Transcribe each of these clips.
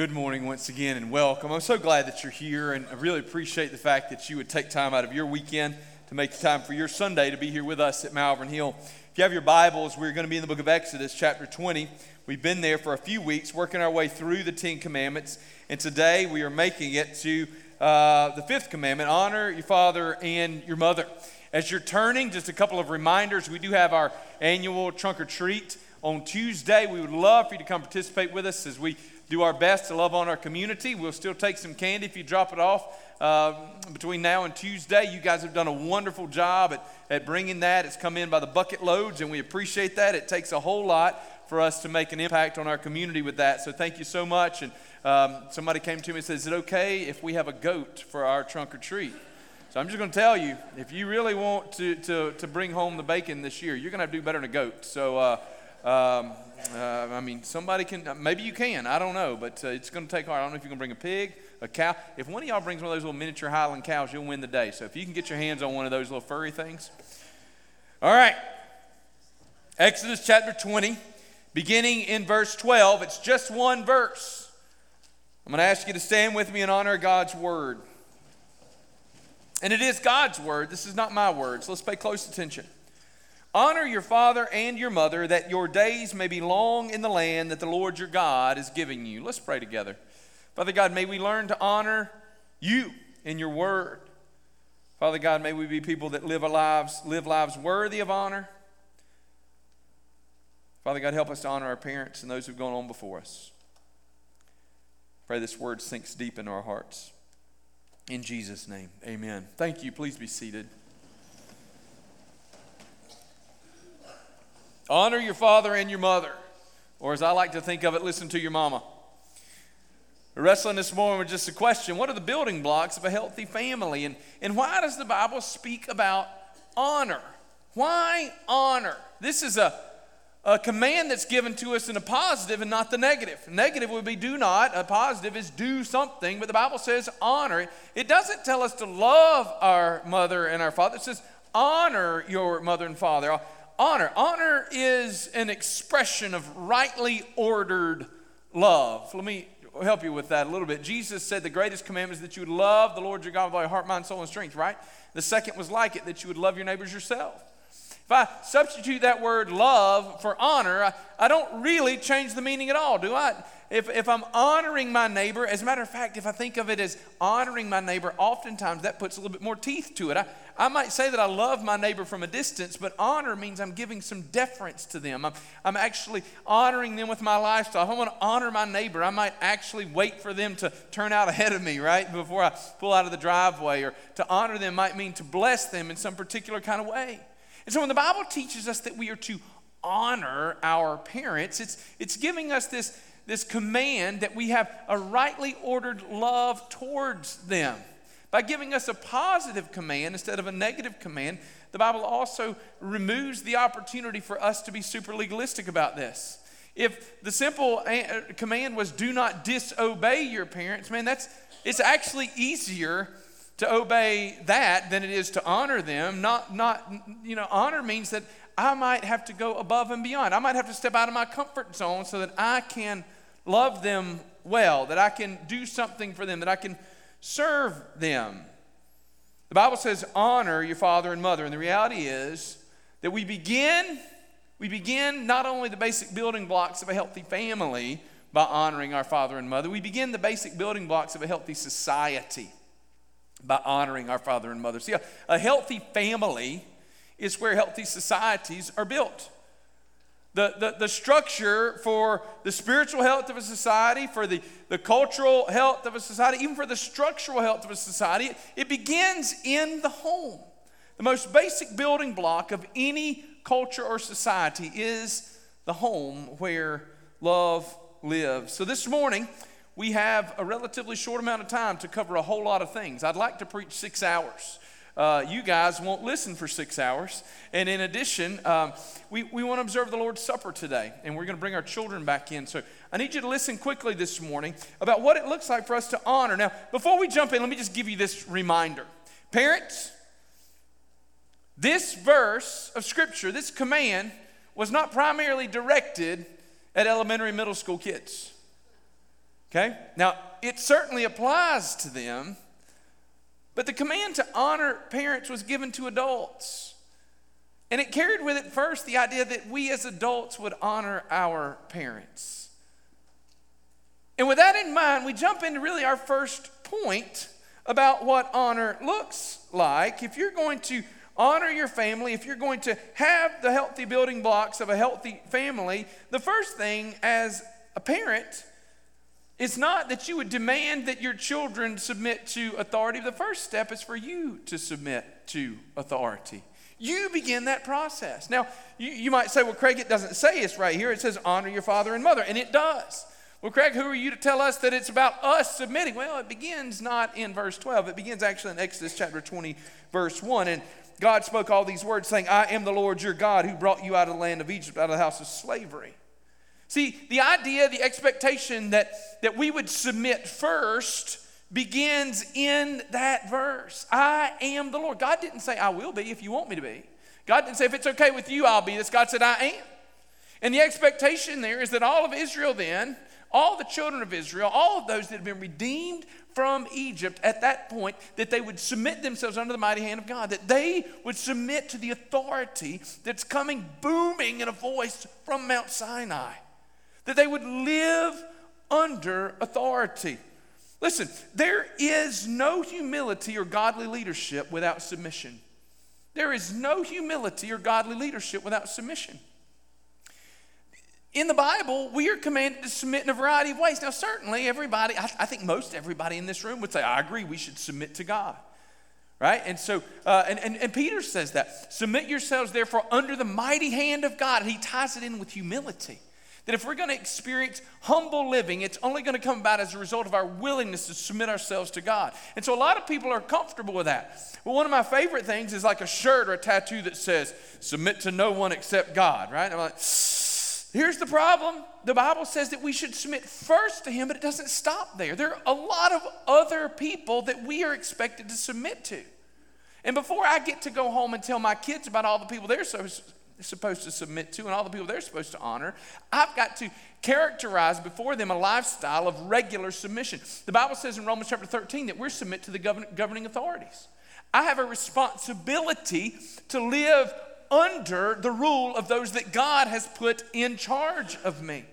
Good morning once again and welcome. I'm so glad that you're here and I really appreciate the fact that you would take time out of your weekend to make time for your Sunday to be here with us at Malvern Hill. If you have your Bibles, we're going to be in the book of Exodus, chapter 20. We've been there for a few weeks working our way through the Ten Commandments, and today we are making it to uh, the fifth commandment honor your father and your mother. As you're turning, just a couple of reminders we do have our annual trunk or treat on Tuesday. We would love for you to come participate with us as we do our best to love on our community. We'll still take some candy if you drop it off uh, between now and Tuesday. You guys have done a wonderful job at, at bringing that. It's come in by the bucket loads, and we appreciate that. It takes a whole lot for us to make an impact on our community with that. So thank you so much. And um, somebody came to me and said, Is it okay if we have a goat for our trunk or treat? So I'm just going to tell you, if you really want to, to, to bring home the bacon this year, you're going to have to do better than a goat. So, uh, um, uh, I mean, somebody can, maybe you can, I don't know, but uh, it's going to take hard. I don't know if you can bring a pig, a cow. If one of y'all brings one of those little miniature Highland cows, you'll win the day. So if you can get your hands on one of those little furry things. All right. Exodus chapter 20, beginning in verse 12. It's just one verse. I'm going to ask you to stand with me and honor of God's word. And it is God's word. This is not my words. Let's pay close attention. Honor your father and your mother, that your days may be long in the land that the Lord your God is giving you. Let's pray together. Father God, may we learn to honor you in your word. Father God, may we be people that live lives, live lives worthy of honor. Father God, help us to honor our parents and those who've gone on before us. Pray this word sinks deep into our hearts. In Jesus' name, amen. Thank you. Please be seated. Honor your father and your mother. Or as I like to think of it, listen to your mama. We're wrestling this morning with just a question What are the building blocks of a healthy family? And, and why does the Bible speak about honor? Why honor? This is a, a command that's given to us in a positive and not the negative. Negative would be do not, a positive is do something, but the Bible says honor. It doesn't tell us to love our mother and our father, it says honor your mother and father. Honor. Honor is an expression of rightly ordered love. Let me help you with that a little bit. Jesus said the greatest commandment is that you would love the Lord your God with all your heart, mind, soul, and strength, right? The second was like it, that you would love your neighbors yourself. If I substitute that word love for honor, I, I don't really change the meaning at all, do I? If, if I'm honoring my neighbor, as a matter of fact, if I think of it as honoring my neighbor, oftentimes that puts a little bit more teeth to it. I, I might say that I love my neighbor from a distance, but honor means I'm giving some deference to them. I'm, I'm actually honoring them with my lifestyle. If I want to honor my neighbor, I might actually wait for them to turn out ahead of me, right, before I pull out of the driveway. Or to honor them might mean to bless them in some particular kind of way. And so when the Bible teaches us that we are to honor our parents, it's, it's giving us this this command that we have a rightly ordered love towards them. By giving us a positive command instead of a negative command, the Bible also removes the opportunity for us to be super legalistic about this. If the simple eh, uh, command was do not disobey your parents, man, that's it's actually easier to obey that than it is to honor them. Not not you know, honor means that I might have to go above and beyond. I might have to step out of my comfort zone so that I can love them well, that I can do something for them, that I can serve them. The Bible says, honor your father and mother. And the reality is that we begin, we begin not only the basic building blocks of a healthy family by honoring our father and mother, we begin the basic building blocks of a healthy society by honoring our father and mother. See, a, a healthy family is where healthy societies are built. The, the, the structure for the spiritual health of a society, for the, the cultural health of a society, even for the structural health of a society, it begins in the home. The most basic building block of any culture or society is the home where love lives. So this morning, we have a relatively short amount of time to cover a whole lot of things. I'd like to preach six hours uh, you guys won't listen for six hours. And in addition, um, we, we want to observe the Lord's Supper today, and we're going to bring our children back in. So I need you to listen quickly this morning about what it looks like for us to honor. Now, before we jump in, let me just give you this reminder. Parents, this verse of Scripture, this command, was not primarily directed at elementary middle school kids. Okay? Now, it certainly applies to them, but the command to honor parents was given to adults. And it carried with it first the idea that we as adults would honor our parents. And with that in mind, we jump into really our first point about what honor looks like. If you're going to honor your family, if you're going to have the healthy building blocks of a healthy family, the first thing as a parent is not that you would demand that your children submit to authority. The first step is for you to submit to authority. You begin that process. Now, you, you might say, well, Craig, it doesn't say it's right here. It says honor your father and mother, and it does. Well, Craig, who are you to tell us that it's about us submitting? Well, it begins not in verse 12. It begins actually in Exodus chapter 20, verse 1. And God spoke all these words, saying, I am the Lord your God who brought you out of the land of Egypt, out of the house of slavery. See, the idea, the expectation that, that we would submit first begins in that verse. I am the Lord. God didn't say, I will be if you want me to be. God didn't say, if it's okay with you, I'll be this. God said, I am. And the expectation there is that all of Israel then, all the children of Israel, all of those that have been redeemed from Egypt at that point, that they would submit themselves under the mighty hand of God, that they would submit to the authority that's coming booming in a voice from Mount Sinai, that they would live under authority. Listen, there is no humility or godly leadership without submission. There is no humility or godly leadership without submission. In the Bible, we are commanded to submit in a variety of ways. Now, certainly, everybody, I, I think most everybody in this room would say, I agree, we should submit to God. Right? And so, uh, and, and, and Peter says that. Submit yourselves, therefore, under the mighty hand of God. He ties it in with humility. That if we're going to experience humble living, it's only going to come about as a result of our willingness to submit ourselves to God. And so a lot of people are comfortable with that. But one of my favorite things is like a shirt or a tattoo that says, submit to no one except God, right? I'm like, here's the problem. The Bible says that we should submit first to Him, but it doesn't stop there. There are a lot of other people that we are expected to submit to. And before I get to go home and tell my kids about all the people they're so supposed to submit to and all the people they're supposed to honor. I've got to characterize before them a lifestyle of regular submission. The Bible says in Romans chapter 13 that we're submit to the governing authorities. I have a responsibility to live under the rule of those that God has put in charge of me.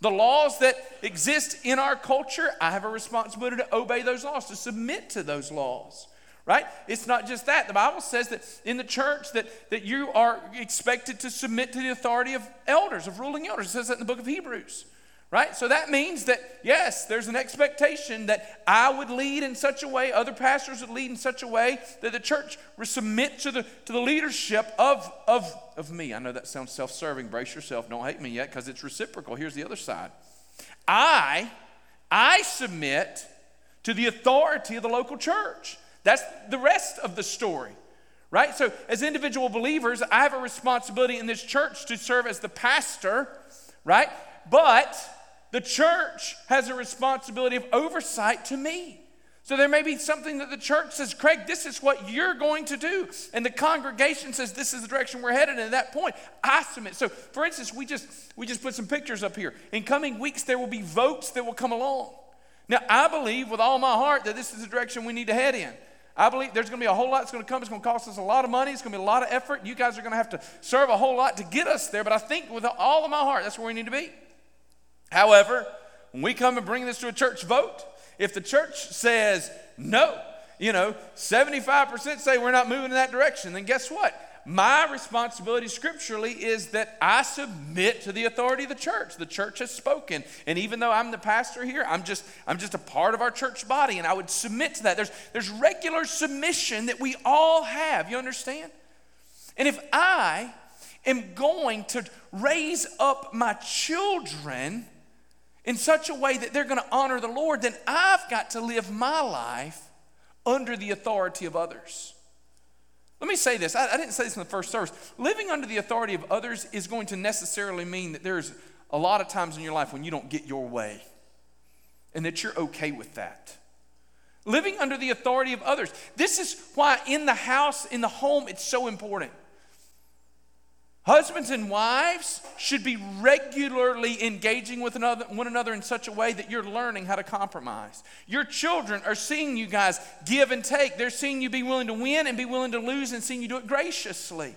The laws that exist in our culture, I have a responsibility to obey those laws, to submit to those laws right? It's not just that. The bible says that in the church that, that you are expected to submit to the authority of elders of ruling elders. It says that in the book of hebrews right? So that means that yes there's an expectation that i would lead in such a way other pastors would lead in such a way that the church would submit to the, to the leadership of, of, of me. I know that sounds self-serving. Brace yourself. Don't hate me yet because it's reciprocal. Here's the other side. I i submit to the authority of the local church that's the rest of the story, right? So, as individual believers, I have a responsibility in this church to serve as the pastor, right? But the church has a responsibility of oversight to me. So there may be something that the church says, Craig, this is what you're going to do. And the congregation says this is the direction we're headed. And at that point, I submit. So for instance, we just we just put some pictures up here. In coming weeks, there will be votes that will come along. Now, I believe with all my heart that this is the direction we need to head in. I believe there's going to be a whole lot that's going to come. It's going to cost us a lot of money. It's going to be a lot of effort. You guys are going to have to serve a whole lot to get us there. But I think with all of my heart, that's where we need to be. However, when we come and bring this to a church vote, if the church says no, you know, 75% say we're not moving in that direction, then guess what? My responsibility scripturally is that I submit to the authority of the church. The church has spoken. And even though I'm the pastor here, I'm just, I'm just a part of our church body, and I would submit to that. There's, there's regular submission that we all have. You understand? And if I am going to raise up my children in such a way that they're going to honor the Lord, then I've got to live my life under the authority of others. Let me say this. I, I, didn't say this in the first service. Living under the authority of others is going to necessarily mean that there's a lot of times in your life when you don't get your way and that you're okay with that. Living under the authority of others. This is why in the house, in the home, it's so important. Husbands and wives should be regularly engaging with another, one another in such a way that you're learning how to compromise. Your children are seeing you guys give and take. They're seeing you be willing to win and be willing to lose and seeing you do it graciously.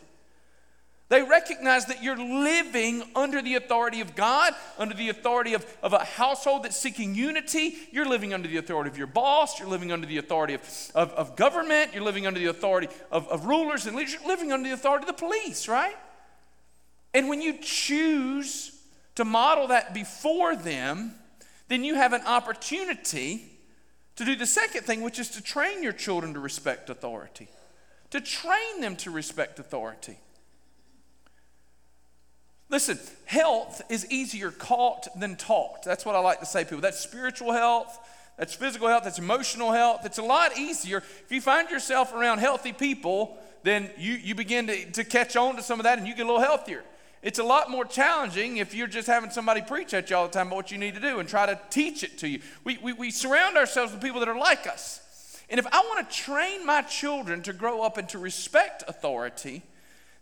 They recognize that you're living under the authority of God, under the authority of, of a household that's seeking unity. You're living under the authority of your boss. You're living under the authority of, of, of government. You're living under the authority of, of rulers and leaders. You're living under the authority of the police, right? And when you choose to model that before them, then you have an opportunity to do the second thing, which is to train your children to respect authority, to train them to respect authority. Listen, health is easier caught than taught. That's what I like to say to people. That's spiritual health, that's physical health, that's emotional health. It's a lot easier. If you find yourself around healthy people, then you, you begin to, to catch on to some of that and you get a little healthier. It's a lot more challenging if you're just having somebody preach at you all the time about what you need to do and try to teach it to you. We, we, we surround ourselves with people that are like us. And if I want to train my children to grow up and to respect authority,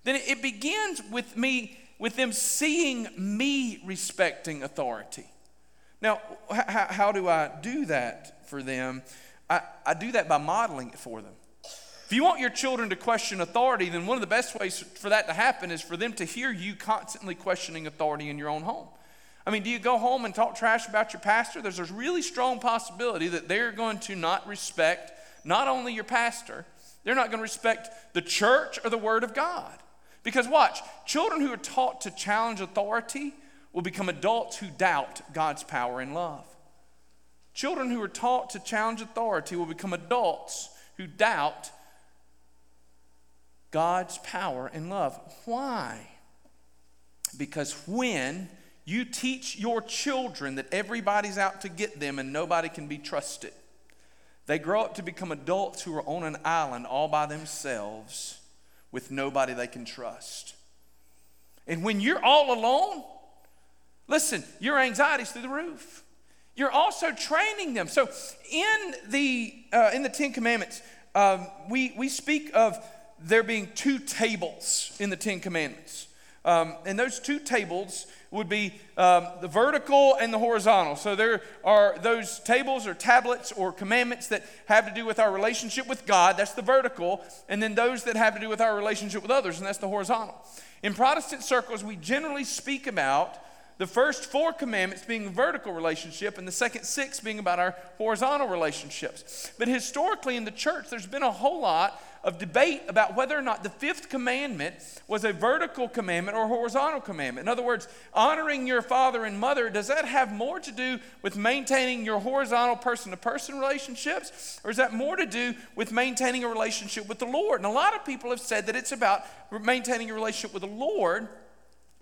then it, begins with me, with them seeing me respecting authority. Now, h- how do I do that for them? I, I do that by modeling it for them. If you want your children to question authority, then one of the best ways for that to happen is for them to hear you constantly questioning authority in your own home. I mean, do you go home and talk trash about your pastor? There's a really strong possibility that they're going to not respect not only your pastor, they're not going to respect the church or the word of God. Because watch, children who are taught to challenge authority will become adults who doubt God's power and love. Children who are taught to challenge authority will become adults who doubt God's power and love. Why? Because when you teach your children that everybody's out to get them and nobody can be trusted, they grow up to become adults who are on an island all by themselves with nobody they can trust. And when you're all alone, listen, your anxiety's through the roof. You're also training them. So in the uh, in the Ten Commandments, um, we we speak of there being two tables in the Ten Commandments. Um, and those two tables would be um, the vertical and the horizontal. So there are those tables or tablets or commandments that have to do with our relationship with God, that's the vertical, and then those that have to do with our relationship with others, and that's the horizontal. In Protestant circles, we generally speak about the first four commandments being a vertical relationship and the second six being about our horizontal relationships. But historically in the church, there's been a whole lot of debate about whether or not the fifth commandment was a vertical commandment or a horizontal commandment. In other words, honoring your father and mother, does that have more to do with maintaining your horizontal person to person relationships, or is that more to do with maintaining a relationship with the Lord? And a lot of people have said that it's about maintaining a relationship with the Lord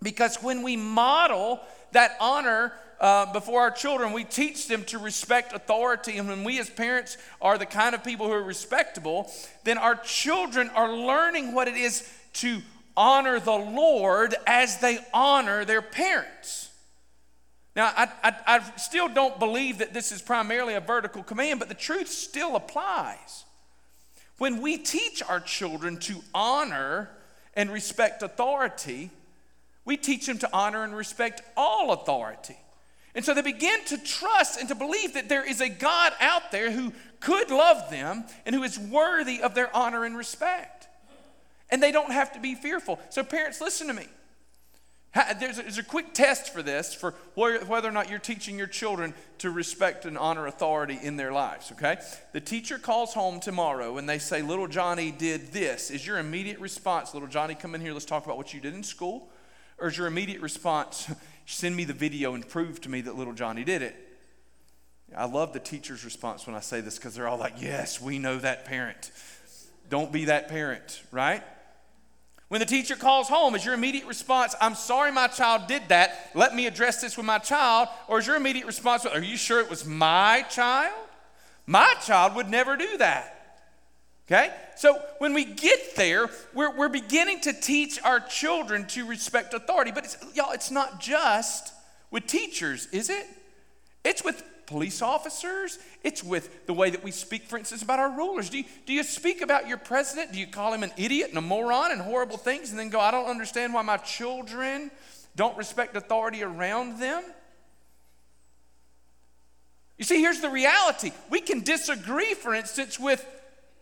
because when we model that honor uh, before our children, we teach them to respect authority. And when we as parents are the kind of people who are respectable, then our children are learning what it is to honor the Lord as they honor their parents. Now, I, I, I still don't believe that this is primarily a vertical command, but the truth still applies. When we teach our children to honor and respect authority, we teach them to honor and respect all authority. And so they begin to trust and to believe that there is a God out there who could love them and who is worthy of their honor and respect. And they don't have to be fearful. So, parents, listen to me. There's a, there's a quick test for this for whether or not you're teaching your children to respect and honor authority in their lives, okay? The teacher calls home tomorrow and they say, Little Johnny did this. Is your immediate response, Little Johnny, come in here, let's talk about what you did in school? Or is your immediate response, send me the video and prove to me that little Johnny did it? I love the teacher's response when I say this because they're all like, yes, we know that parent. Don't be that parent, right? When the teacher calls home, is your immediate response, I'm sorry my child did that. Let me address this with my child? Or is your immediate response, are you sure it was my child? My child would never do that. Okay? So when we get there, we're, we're beginning to teach our children to respect authority. But it's, y'all, it's not just with teachers, is it? It's with police officers. It's with the way that we speak, for instance, about our rulers. Do you, do you speak about your president? Do you call him an idiot and a moron and horrible things and then go, I don't understand why my children don't respect authority around them? You see, here's the reality. We can disagree, for instance, with,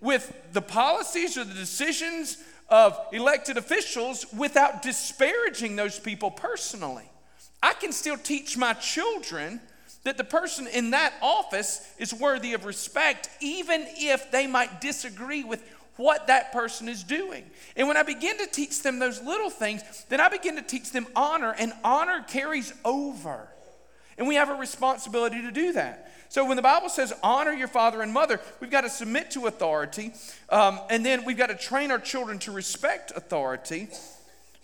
with the policies or the decisions of elected officials without disparaging those people personally. I can still teach my children that the person in that office is worthy of respect, even if they might disagree with what that person is doing. And when I begin to teach them those little things, then I begin to teach them honor, and honor carries over. And we have a responsibility to do that. So when the Bible says honor your father and mother, we've got to submit to authority, um, and then we've got to train our children to respect authority.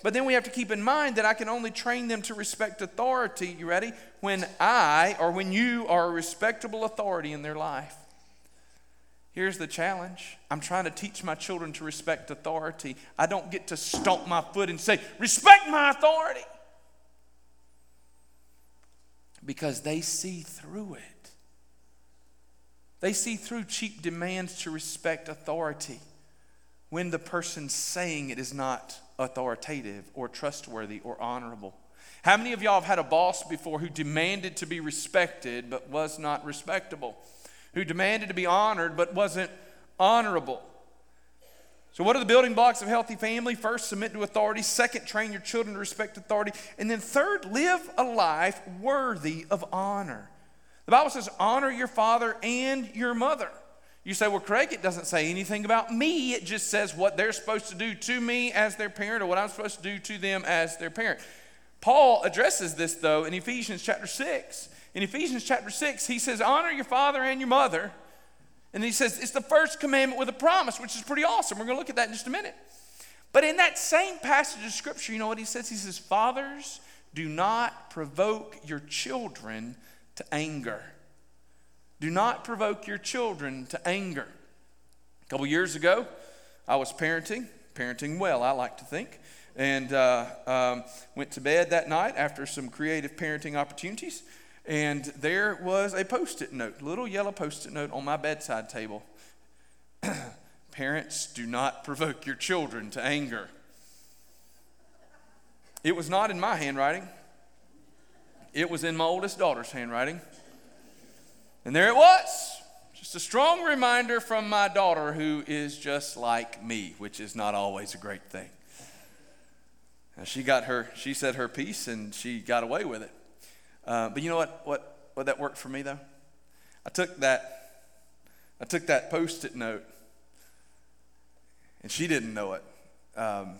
But then we have to keep in mind that I can only train them to respect authority, you ready? When I or when you are a respectable authority in their life. Here's the challenge I'm trying to teach my children to respect authority. I don't get to stomp my foot and say, respect my authority. Because they see through it. They see through cheap demands to respect authority when the person saying it is not authoritative or trustworthy or honorable. How many of y'all have had a boss before who demanded to be respected but was not respectable? Who demanded to be honored but wasn't honorable? So, what are the building blocks of healthy family? First, submit to authority. Second, train your children to respect authority. And then, third, live a life worthy of honor. The Bible says, honor your father and your mother. You say, well, Craig, it doesn't say anything about me. It just says what they're supposed to do to me as their parent or what I'm supposed to do to them as their parent. Paul addresses this, though, in Ephesians chapter 6. In Ephesians chapter 6, he says, honor your father and your mother. And he says, it's the first commandment with a promise, which is pretty awesome. We're going to look at that in just a minute. But in that same passage of scripture, you know what he says? He says, Fathers, do not provoke your children to anger. Do not provoke your children to anger. A couple years ago, I was parenting, parenting well, I like to think, and uh, um, went to bed that night after some creative parenting opportunities. And there was a post it note, little yellow post it note on my bedside table. Parents, do not provoke your children to anger. It was not in my handwriting, it was in my oldest daughter's handwriting. And there it was. Just a strong reminder from my daughter, who is just like me, which is not always a great thing. Now, she got her, she said her piece and she got away with it. Uh, but you know what, what, what that worked for me though? I took that, I took that post-it note, and she didn't know it. Um,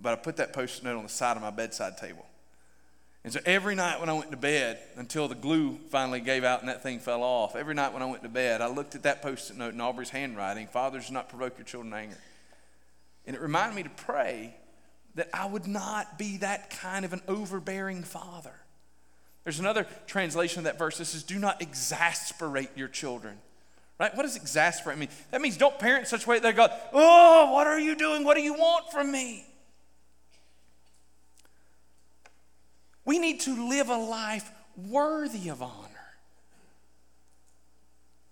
but I put that post-it note on the side of my bedside table. And so every night when I went to bed, until the glue finally gave out and that thing fell off, every night when I went to bed, I looked at that post it note in Aubrey's handwriting Fathers, do not provoke your children to anger. And it reminded me to pray that I would not be that kind of an overbearing father. There's another translation of that verse that says, Do not exasperate your children. Right? What does exasperate mean? That means don't parent in such a way that they go, Oh, what are you doing? What do you want from me? We need to live a life worthy of honor.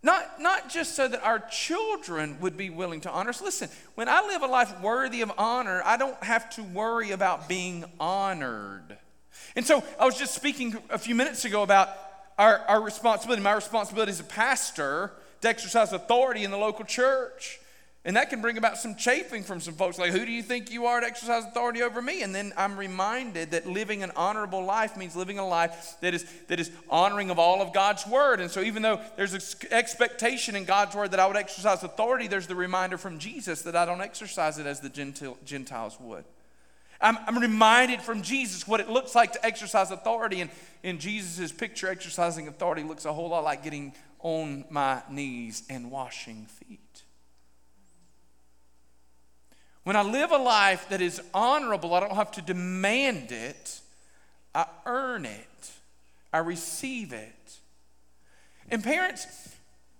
Not, not just so that our children would be willing to honor us. Listen, when I live a life worthy of honor, I don't have to worry about being honored. And so I was just speaking a few minutes ago about our, our responsibility, my responsibility as a pastor to exercise authority in the local church. And that can bring about some chafing from some folks like, Who do you think you are to exercise authority over me? And then I'm reminded that living an honorable life means living a life that is, that is honoring of all of God's word. And so, even though there's an expectation in God's word that I would exercise authority, there's the reminder from Jesus that I don't exercise it as the Gentiles would. I'm, I'm reminded from Jesus what it looks like to exercise authority. And in Jesus' picture, exercising authority looks a whole lot like getting on my knees and washing feet. When I live a life that is honorable, I don't have to demand it, I earn it, I receive it. And parents,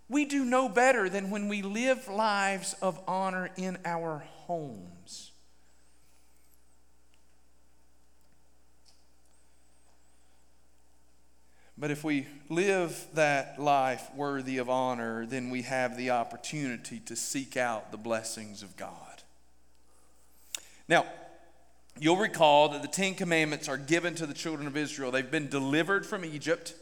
we do no better than when we live lives of honor in our homes. But if we live that life worthy of honor, then we have the opportunity to seek out the blessings of God. Now, you'll recall that the Ten Commandments are given to the children of Israel. They've been delivered from Egypt.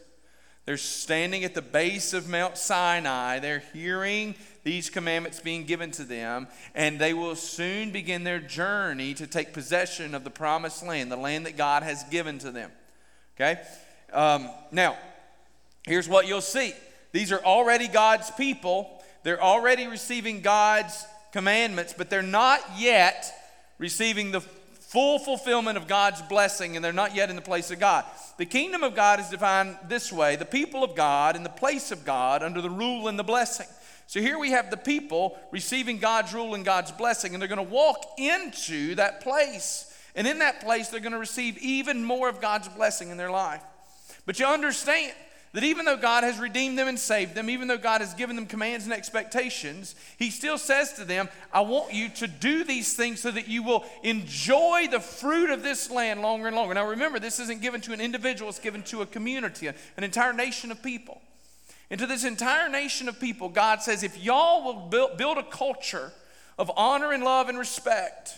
They're standing at the base of Mount Sinai. They're hearing these commandments being given to them, and they will soon begin their journey to take possession of the promised land, the land that God has given to them. Okay? Um, now, here's what you'll see these are already God's people, they're already receiving God's commandments, but they're not yet receiving the full fulfillment of God's blessing, and they're not yet in the place of God. The kingdom of God is defined this way the people of God in the place of God under the rule and the blessing. So here we have the people receiving God's rule and God's blessing, and they're going to walk into that place. And in that place, they're going to receive even more of God's blessing in their life. But you understand that even though God has redeemed them and saved them, even though God has given them commands and expectations, He still says to them, I want you to do these things so that you will enjoy the fruit of this land longer and longer. Now remember, this isn't given to an individual, it's given to a community, an entire nation of people. And to this entire nation of people, God says, if y'all will build, a culture of honor and love and respect,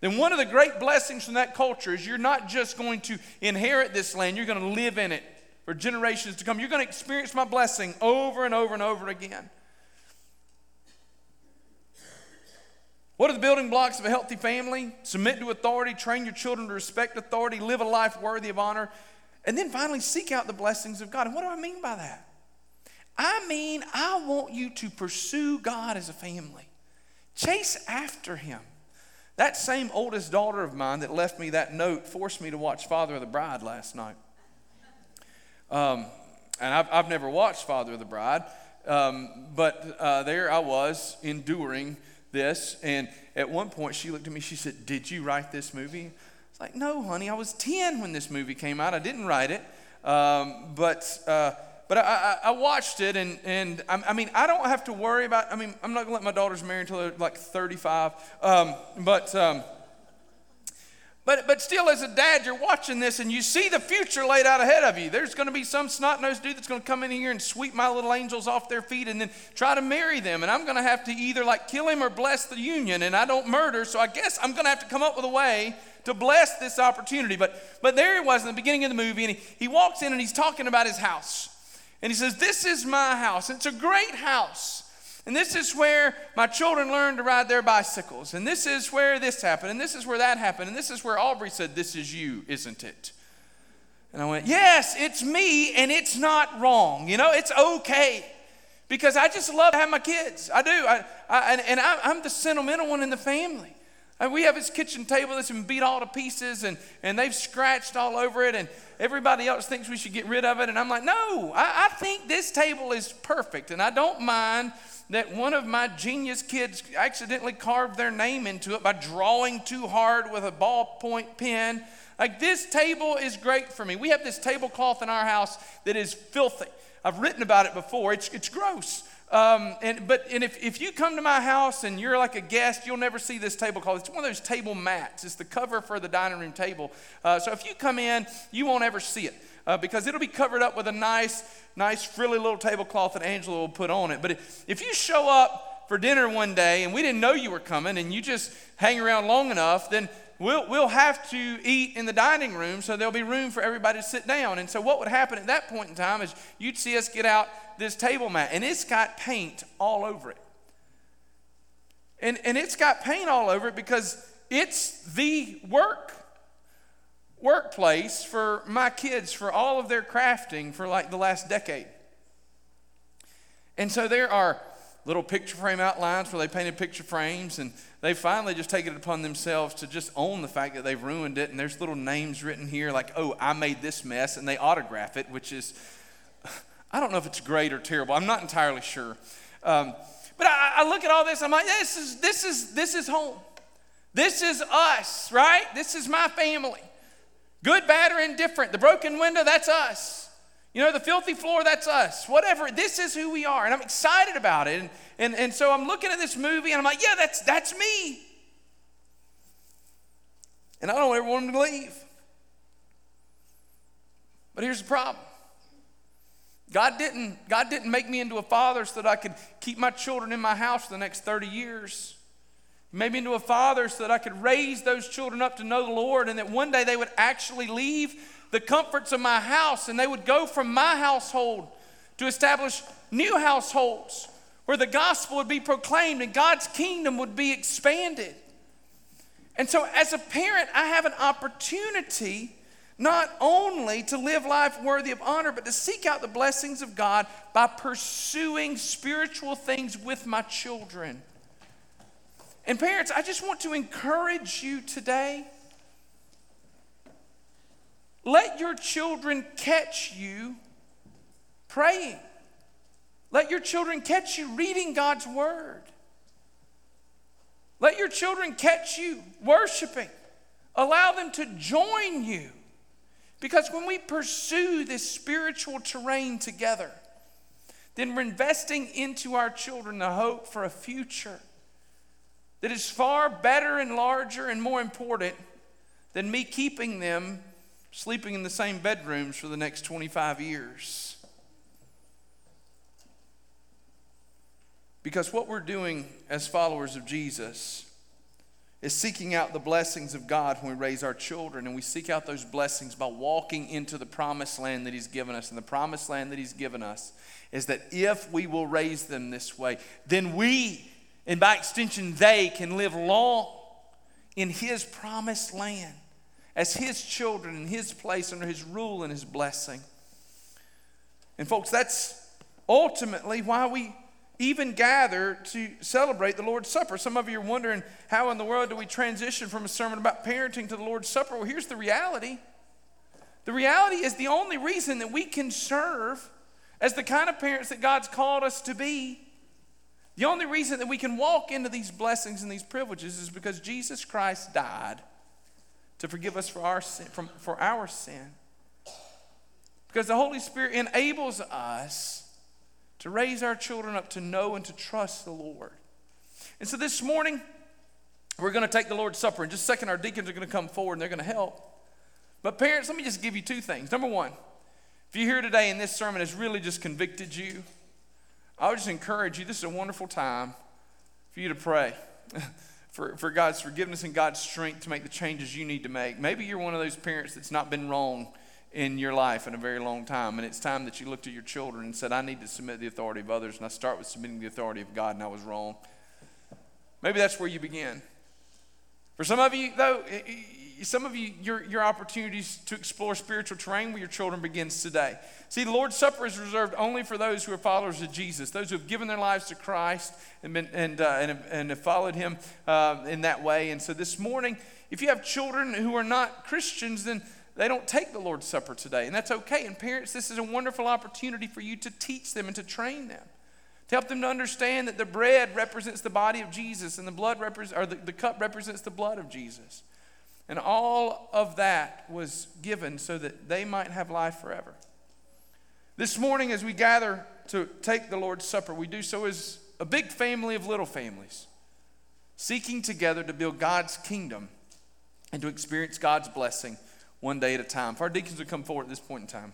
then one of the great blessings from that culture is you're not just going to inherit this land, you're going to live in it for generations to come. You're going to experience my blessing over and over and over again. What are the building blocks of a healthy family? Submit to authority, train your children to respect authority, live a life worthy of honor, and then finally seek out the blessings of God. And what do I mean by that? I mean, I want you to pursue God as a family, chase after Him. That same oldest daughter of mine that left me that note forced me to watch Father of the Bride last night. Um, and I've, I've never watched Father of the Bride, um, but uh, there I was enduring this. And at one point, she looked at me, she said, Did you write this movie? It's like, No, honey, I was 10 when this movie came out. I didn't write it. Um, but. Uh, but I, I, I, watched it, and, and I, I, mean, I don't have to worry about, I mean, I'm not going to let my daughters marry until they're like 35. Um, but, um, but, but still, as a dad, you're watching this and you see the future laid out ahead of you. There's going to be some snot nosed dude that's going to come in here and sweep my little angels off their feet and then try to marry them. And I'm going to have to either like kill him or bless the union. And I don't murder, so I guess I'm going to have to come up with a way to bless this opportunity. But, but there he was in the beginning of the movie, and he, he walks in and he's talking about his house. And he says, This is my house. It's a great house. And this is where my children learned to ride their bicycles. And this is where this happened. And this is where that happened. And this is where Aubrey said, This is you, isn't it? And I went, Yes, it's me, and it's not wrong. You know, it's okay. Because I just love to have my kids. I do. I, I and, and I'm the sentimental one in the family. And we have this kitchen table that's been beat all to pieces and, and they've scratched all over it, and everybody else thinks we should get rid of it. And I'm like, no, I, I think this table is perfect. And I don't mind that one of my genius kids accidentally carved their name into it by drawing too hard with a ballpoint pen. Like, this table is great for me. We have this tablecloth in our house that is filthy. I've written about it before, it's, it's gross. Um, and but and if, if you come to my house and you're like a guest, you'll never see this tablecloth. It's one of those table mats. It's the cover for the dining room table. Uh, so if you come in, you won't ever see it uh, because it'll be covered up with a nice, nice frilly little tablecloth that Angela will put on it. But if, if you show up for dinner one day and we didn't know you were coming and you just hang around long enough, then we'll, we'll have to eat in the dining room so there'll be room for everybody to sit down. And so what would happen at that point in time is you'd see us get out this table mat, and it's got paint all over it. And, and it's got paint all over it because it's the work workplace for my kids for all of their crafting for like the last decade. And so there are little picture frame outlines where they painted picture frames and they finally just take it upon themselves to just own the fact that they've ruined it and there's little names written here like oh i made this mess and they autograph it which is I don't know if it's great or terrible. I'm not entirely sure. Um, but I, I, look at all this. I'm like, this is this is this is home. This is us, right? This is my family. Good, bad, or indifferent. The broken window, that's us. You know, the filthy floor, that's us. Whatever. This is who we are. And I'm excited about it. And, and, and so I'm looking at this movie and I'm like, yeah, that's, that's me. And I don't ever want him to leave. But here's the problem. God didn't, God didn't make me into a father so that I could keep my children in my house for the next 30 years. He made me into a father so that I could raise those children up to know the Lord and that one day they would actually leave the comforts of my house and they would go from my household to establish new households where the gospel would be proclaimed and God's kingdom would be expanded. And so, as a parent, I have an opportunity not only to live life worthy of honor, but to seek out the blessings of God by pursuing spiritual things with my children. And, parents, I just want to encourage you today let your children catch you praying. Let your children catch you reading God's word. Let your children catch you worshiping. Allow them to join you. Because when we pursue this spiritual terrain together, then we're investing into our children the hope for a future that is far better and larger and more important than me keeping them sleeping in the same bedrooms for the next 25 years. Because what we're doing as followers of Jesus is seeking out the blessings of God when we raise our children. And we seek out those blessings by walking into the promised land that He's given us. And the promised land that He's given us is that if we will raise them this way, then we, and by extension, they can live long in His promised land as His children in His place under His rule and His blessing. And, folks, that's ultimately why we even gather to celebrate the Lord's Supper. Some of you are wondering how in the world do we transition from a sermon about parenting to the Lord's Supper? Well, here's the reality the reality is the only reason that we can serve as the kind of parents that God's called us to be. The only reason that we can walk into these blessings and these privileges is because Jesus Christ died to forgive us for our sin, from, for our sin. Because the Holy Spirit enables us to raise our children up to know and to trust the Lord. And so this morning, we're going to take the Lord's Supper. In just a second, our deacons are going to come forward and they're going to help. But, parents, let me just give you two things. Number one, if you're here today and this sermon has really just convicted you, I would just encourage you this is a wonderful time for you to pray for, for God's forgiveness and God's strength to make the changes you need to make. Maybe you're one of those parents that's not been wrong in your life in a very long time. And it's time that you looked at your children and said, I need to submit the authority of others. And I start with submitting the authority of God, and I was wrong. Maybe that's where you begin. For some of you, though, some of you, your, your opportunities to explore spiritual terrain with your children begins today. See, the Lord's Supper is reserved only for those who are followers of Jesus, those who have given their lives to Christ and, been, and, uh, and, and, have followed Him uh, in that way. And so this morning, if you have children who are not Christians, then they don't take the Lord's Supper today, and that's okay. And parents, this is a wonderful opportunity for you to teach them and to train them, to help them to understand that the bread represents the body of Jesus, and the blood represents, or the, the cup represents the blood of Jesus. And all of that was given so that they might have life forever. This morning, as we gather to take the Lord's Supper, we do so as a big family of little families, seeking together to build God's kingdom and to experience God's blessing one day at a time. If our deacons would come forward at this point in time.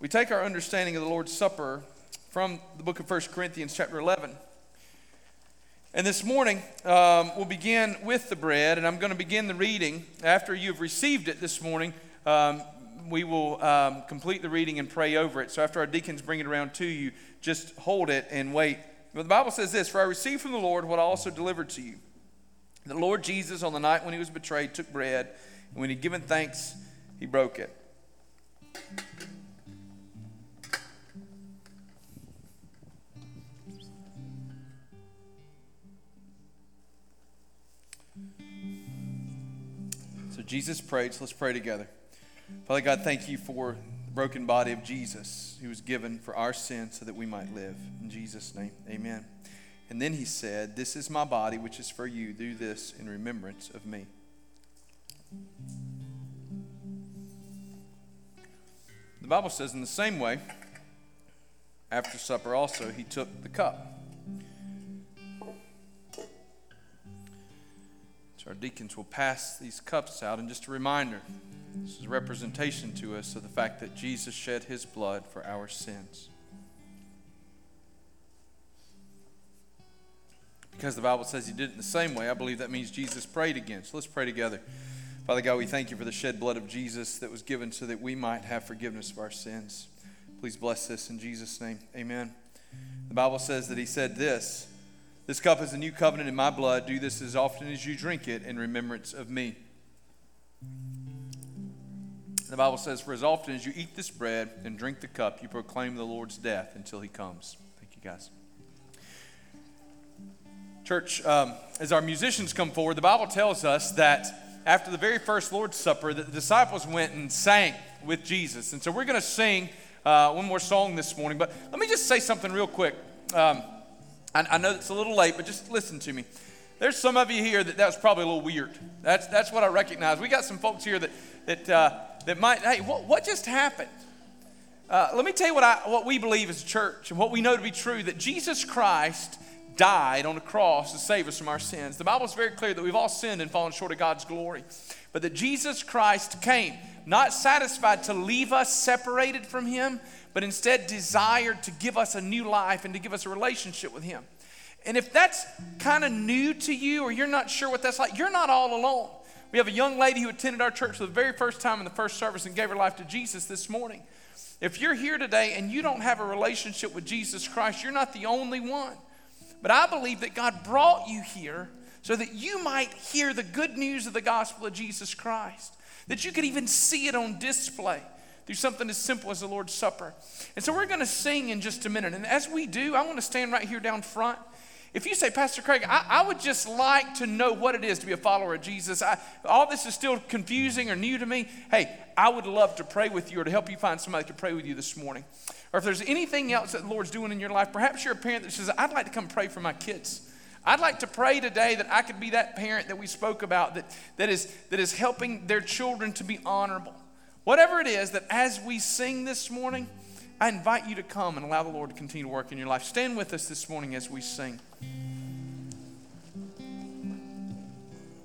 We take our understanding of the Lord's Supper from the book of 1 Corinthians, chapter 11. And this morning, um, we'll begin with the bread, and I'm going to begin the reading. After you've received it this morning, um, we will um, complete the reading and pray over it. So after our deacons bring it around to you, just hold it and wait. But the Bible says this For I received from the Lord what I also delivered to you. The Lord Jesus, on the night when he was betrayed, took bread, and when he would given thanks, he broke it. Jesus prayed, so let's pray together. Father God, thank you for the broken body of Jesus who was given for our sin so that we might live. In Jesus' name, amen. And then he said, This is my body, which is for you. Do this in remembrance of me. The Bible says, in the same way, after supper also, he took the cup. Our deacons will pass these cups out. And just a reminder this is a representation to us of the fact that Jesus shed his blood for our sins. Because the Bible says he did it in the same way, I believe that means Jesus prayed again. So let's pray together. Father God, we thank you for the shed blood of Jesus that was given so that we might have forgiveness of our sins. Please bless this in Jesus' name. Amen. The Bible says that he said this This cup is a new covenant in my blood. Do this as often as you drink it in remembrance of me. The Bible says, For as often as you eat this bread and drink the cup, you proclaim the Lord's death until he comes. Thank you, guys. Church, um, as our musicians come forward, the Bible tells us that after the very first Lord's Supper, the disciples went and sang with Jesus. And so we're going to sing uh, one more song this morning. But let me just say something real quick. Um, I, I, know it's a little late, but just listen to me. There's some of you here that that was probably a little weird. That's, that's what I recognize. We got some folks here that, that, uh, that might, hey, what, what just happened? Uh, let me tell you what, I, what we believe as a church and what we know to be true that Jesus Christ died on the cross to save us from our sins. The Bible is very clear that we've all sinned and fallen short of God's glory, but that Jesus Christ came, not satisfied to leave us separated from Him, but instead desired to give us a new life and to give us a relationship with Him. And if that's kind of new to you or you're not sure what that's like, you're not all alone. We have a young lady who attended our church for the very first time in the first service and gave her life to Jesus this morning. If you're here today and you don't have a relationship with Jesus Christ, you're not the only one. But I believe that God brought you here so that you might hear the good news of the gospel of Jesus Christ, that you could even see it on display through something as simple as the Lord's Supper. And so we're going to sing in just a minute. And as we do, I want to stand right here down front. If you say, Pastor Craig, I, I, would just like to know what it is to be a follower of Jesus, I, all this is still confusing or new to me, hey, I would love to pray with you or to help you find somebody to pray with you this morning. Or if there's anything else that the Lord's doing in your life, perhaps you're a parent that says, I'd like to come pray for my kids. I'd like to pray today that I could be that parent that we spoke about that, that, is, that is helping their children to be honorable. Whatever it is that as we sing this morning, I invite you to come and allow the Lord to continue to work in your life. Stand with us this morning as we sing.